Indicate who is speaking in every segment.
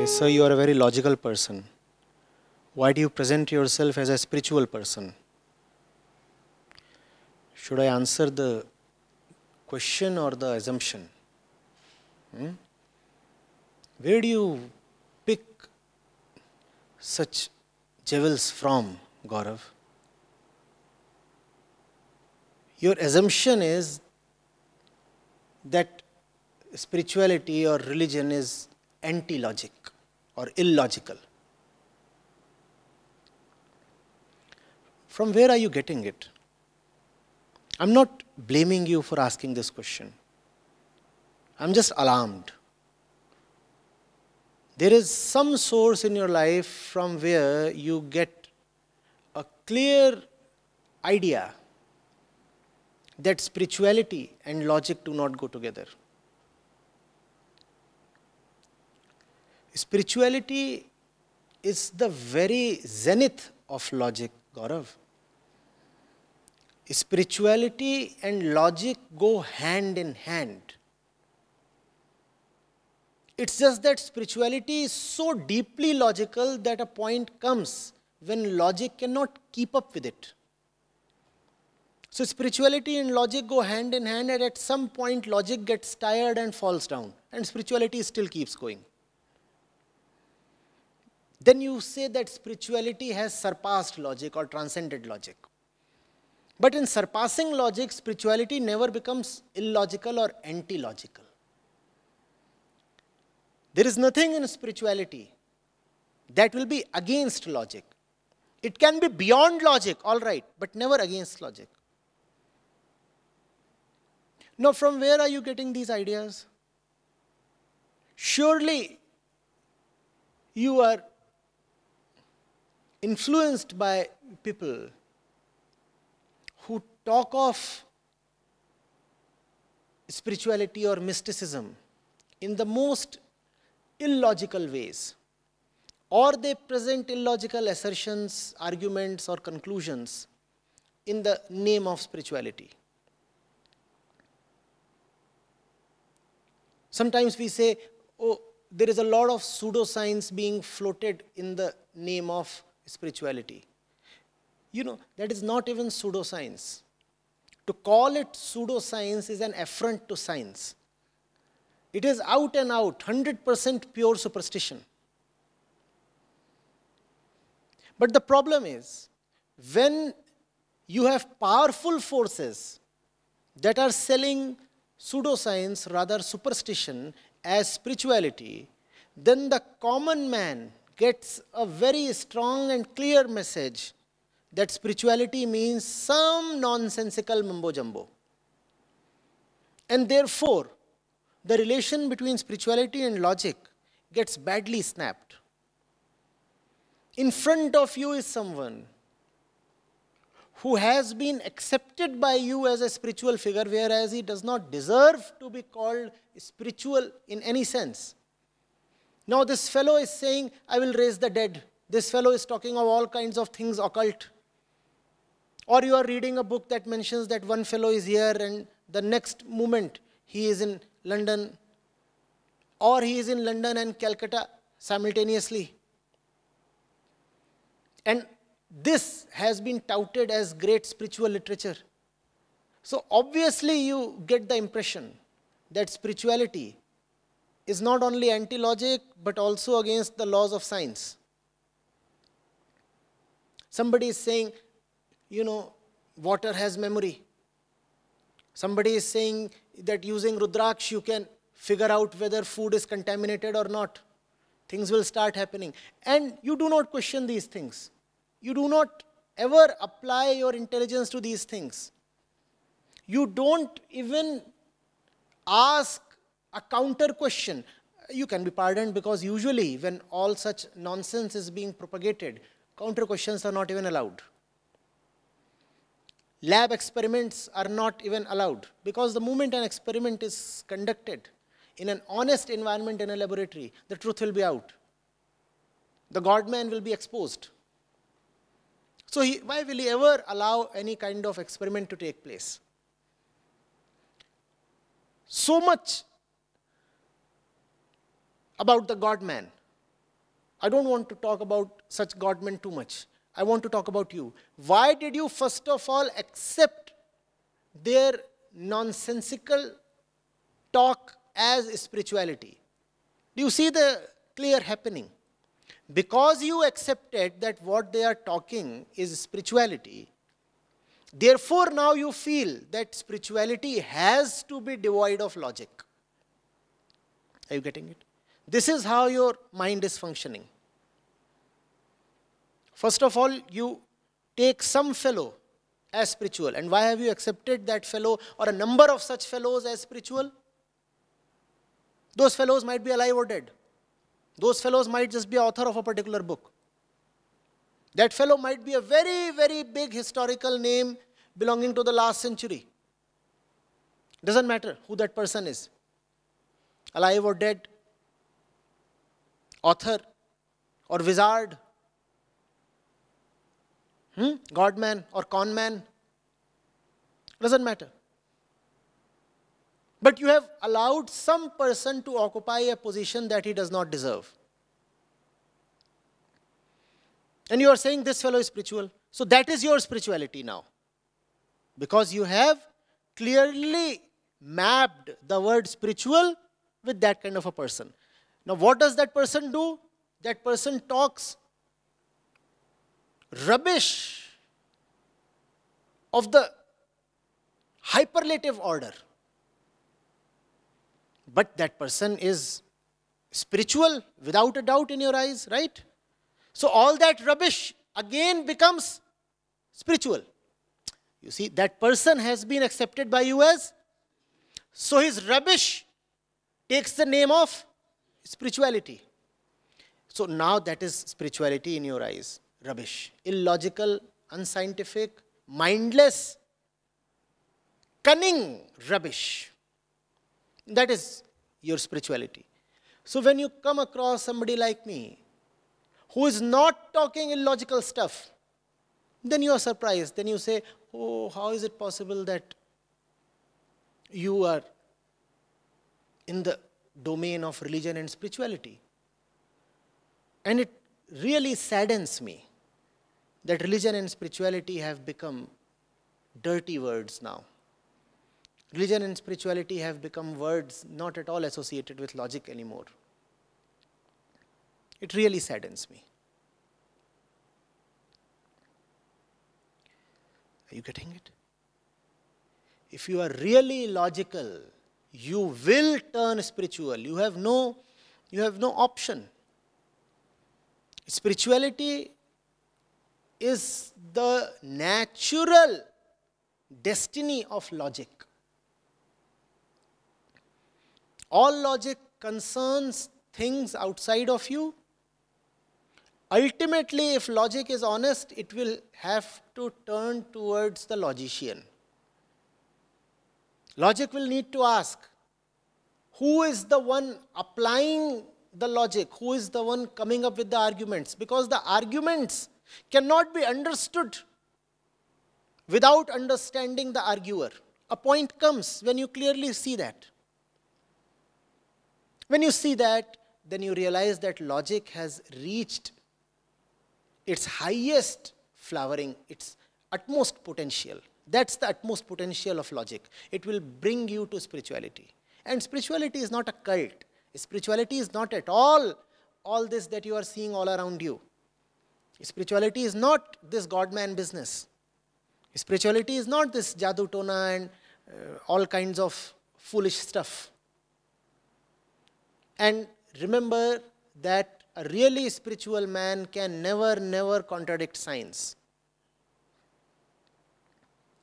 Speaker 1: say, Sir, you are a very logical person. Why do you present yourself as a spiritual person? Should I answer the question or the assumption? Hmm? Where do you pick such jewels from, Gaurav? Your assumption is that spirituality or religion is anti logic or illogical. From where are you getting it? I'm not blaming you for asking this question. I'm just alarmed. There is some source in your life from where you get a clear idea that spirituality and logic do not go together. Spirituality is the very zenith of logic, Gaurav. Spirituality and logic go hand in hand. It's just that spirituality is so deeply logical that a point comes when logic cannot keep up with it. So, spirituality and logic go hand in hand, and at some point, logic gets tired and falls down, and spirituality still keeps going. Then you say that spirituality has surpassed logic or transcended logic. But in surpassing logic, spirituality never becomes illogical or anti logical. There is nothing in spirituality that will be against logic. It can be beyond logic, all right, but never against logic. Now, from where are you getting these ideas? Surely you are influenced by people who talk of spirituality or mysticism in the most illogical ways, or they present illogical assertions, arguments, or conclusions in the name of spirituality. Sometimes we say, oh, there is a lot of pseudoscience being floated in the name of spirituality. You know, that is not even pseudoscience. To call it pseudoscience is an affront to science. It is out and out, 100% pure superstition. But the problem is, when you have powerful forces that are selling pseudoscience, rather superstition, as spirituality, then the common man gets a very strong and clear message that spirituality means some nonsensical mumbo jumbo. And therefore, the relation between spirituality and logic gets badly snapped. In front of you is someone who has been accepted by you as a spiritual figure, whereas he does not deserve to be called spiritual in any sense. Now, this fellow is saying, I will raise the dead. This fellow is talking of all kinds of things occult. Or you are reading a book that mentions that one fellow is here and the next moment he is in London. Or he is in London and Calcutta simultaneously. And this has been touted as great spiritual literature. So obviously you get the impression that spirituality is not only anti-logic but also against the laws of science. Somebody is saying, you know, water has memory. Somebody is saying that using Rudraksh you can figure out whether food is contaminated or not. Things will start happening. And you do not question these things. You do not ever apply your intelligence to these things. You don't even ask a counter question. You can be pardoned because usually when all such nonsense is being propagated, counter questions are not even allowed. Lab experiments are not even allowed because the moment an experiment is conducted in an honest environment in a laboratory, the truth will be out. The God-man will be exposed. So he, why will he ever allow any kind of experiment to take place? So much about the God man. I don't want to talk about such godmen too much. I want to talk about you. Why did you, first of all, accept their nonsensical talk as spirituality? Do you see the clear happening? Because you accepted that what they are talking is spirituality, therefore now you feel that spirituality has to be devoid of logic. Are you getting it? This is how your mind is functioning. First of all, you take some fellow as spiritual. And why have you accepted that fellow or a number of such fellows as spiritual? Those fellows might be alive or dead. Those fellows might just be author of a particular book. That fellow might be a very, very big historical name belonging to the last century. Doesn't matter who that person is, alive or dead, author or wizard, hmm? godman or conman. Doesn't matter. But you have allowed some person to occupy a position that he does not deserve. And you are saying this fellow is spiritual. So that is your spirituality now. Because you have clearly mapped the word spiritual with that kind of a person. Now, what does that person do? That person talks rubbish of the hyperlative order. But that person is spiritual without a doubt in your eyes, right? So all that rubbish again becomes spiritual. You see, that person has been accepted by you as, so his rubbish takes the name of spirituality. So now that is spirituality in your eyes. Rubbish. Illogical, unscientific, mindless, cunning rubbish. That is your spirituality. So when you come across somebody like me who is not talking illogical stuff, then you are surprised. Then you say, Oh, how is it possible that you are in the domain of religion and spirituality? And it really saddens me that religion and spirituality have become dirty words now. Religion and spirituality have become words not at all associated with logic anymore. It really saddens me. Are you getting it? If you are really logical, you will turn spiritual. You have no, you have no option. Spirituality is the natural destiny of logic. All logic concerns things outside of you. Ultimately, if logic is honest, it will have to turn towards the logician. Logic will need to ask who is the one applying the logic, who is the one coming up with the arguments, because the arguments cannot be understood without understanding the arguer. A point comes when you clearly see that. When you see that, then you realize that logic has reached its highest flowering, its utmost potential. That's the utmost potential of logic. It will bring you to spirituality. And spirituality is not a cult. Spirituality is not at all all this that you are seeing all around you. Spirituality is not this God-man business. Spirituality is not this jadoo tona and uh, all kinds of foolish stuff. And remember that a really spiritual man can never, never contradict science.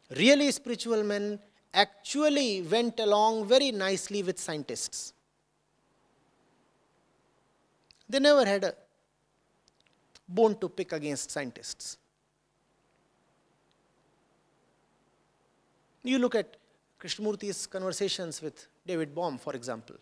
Speaker 1: Really spiritual men actually went along very nicely with scientists. They never had a bone to pick against scientists. You look at Krishnamurti's conversations with David Bohm, for example.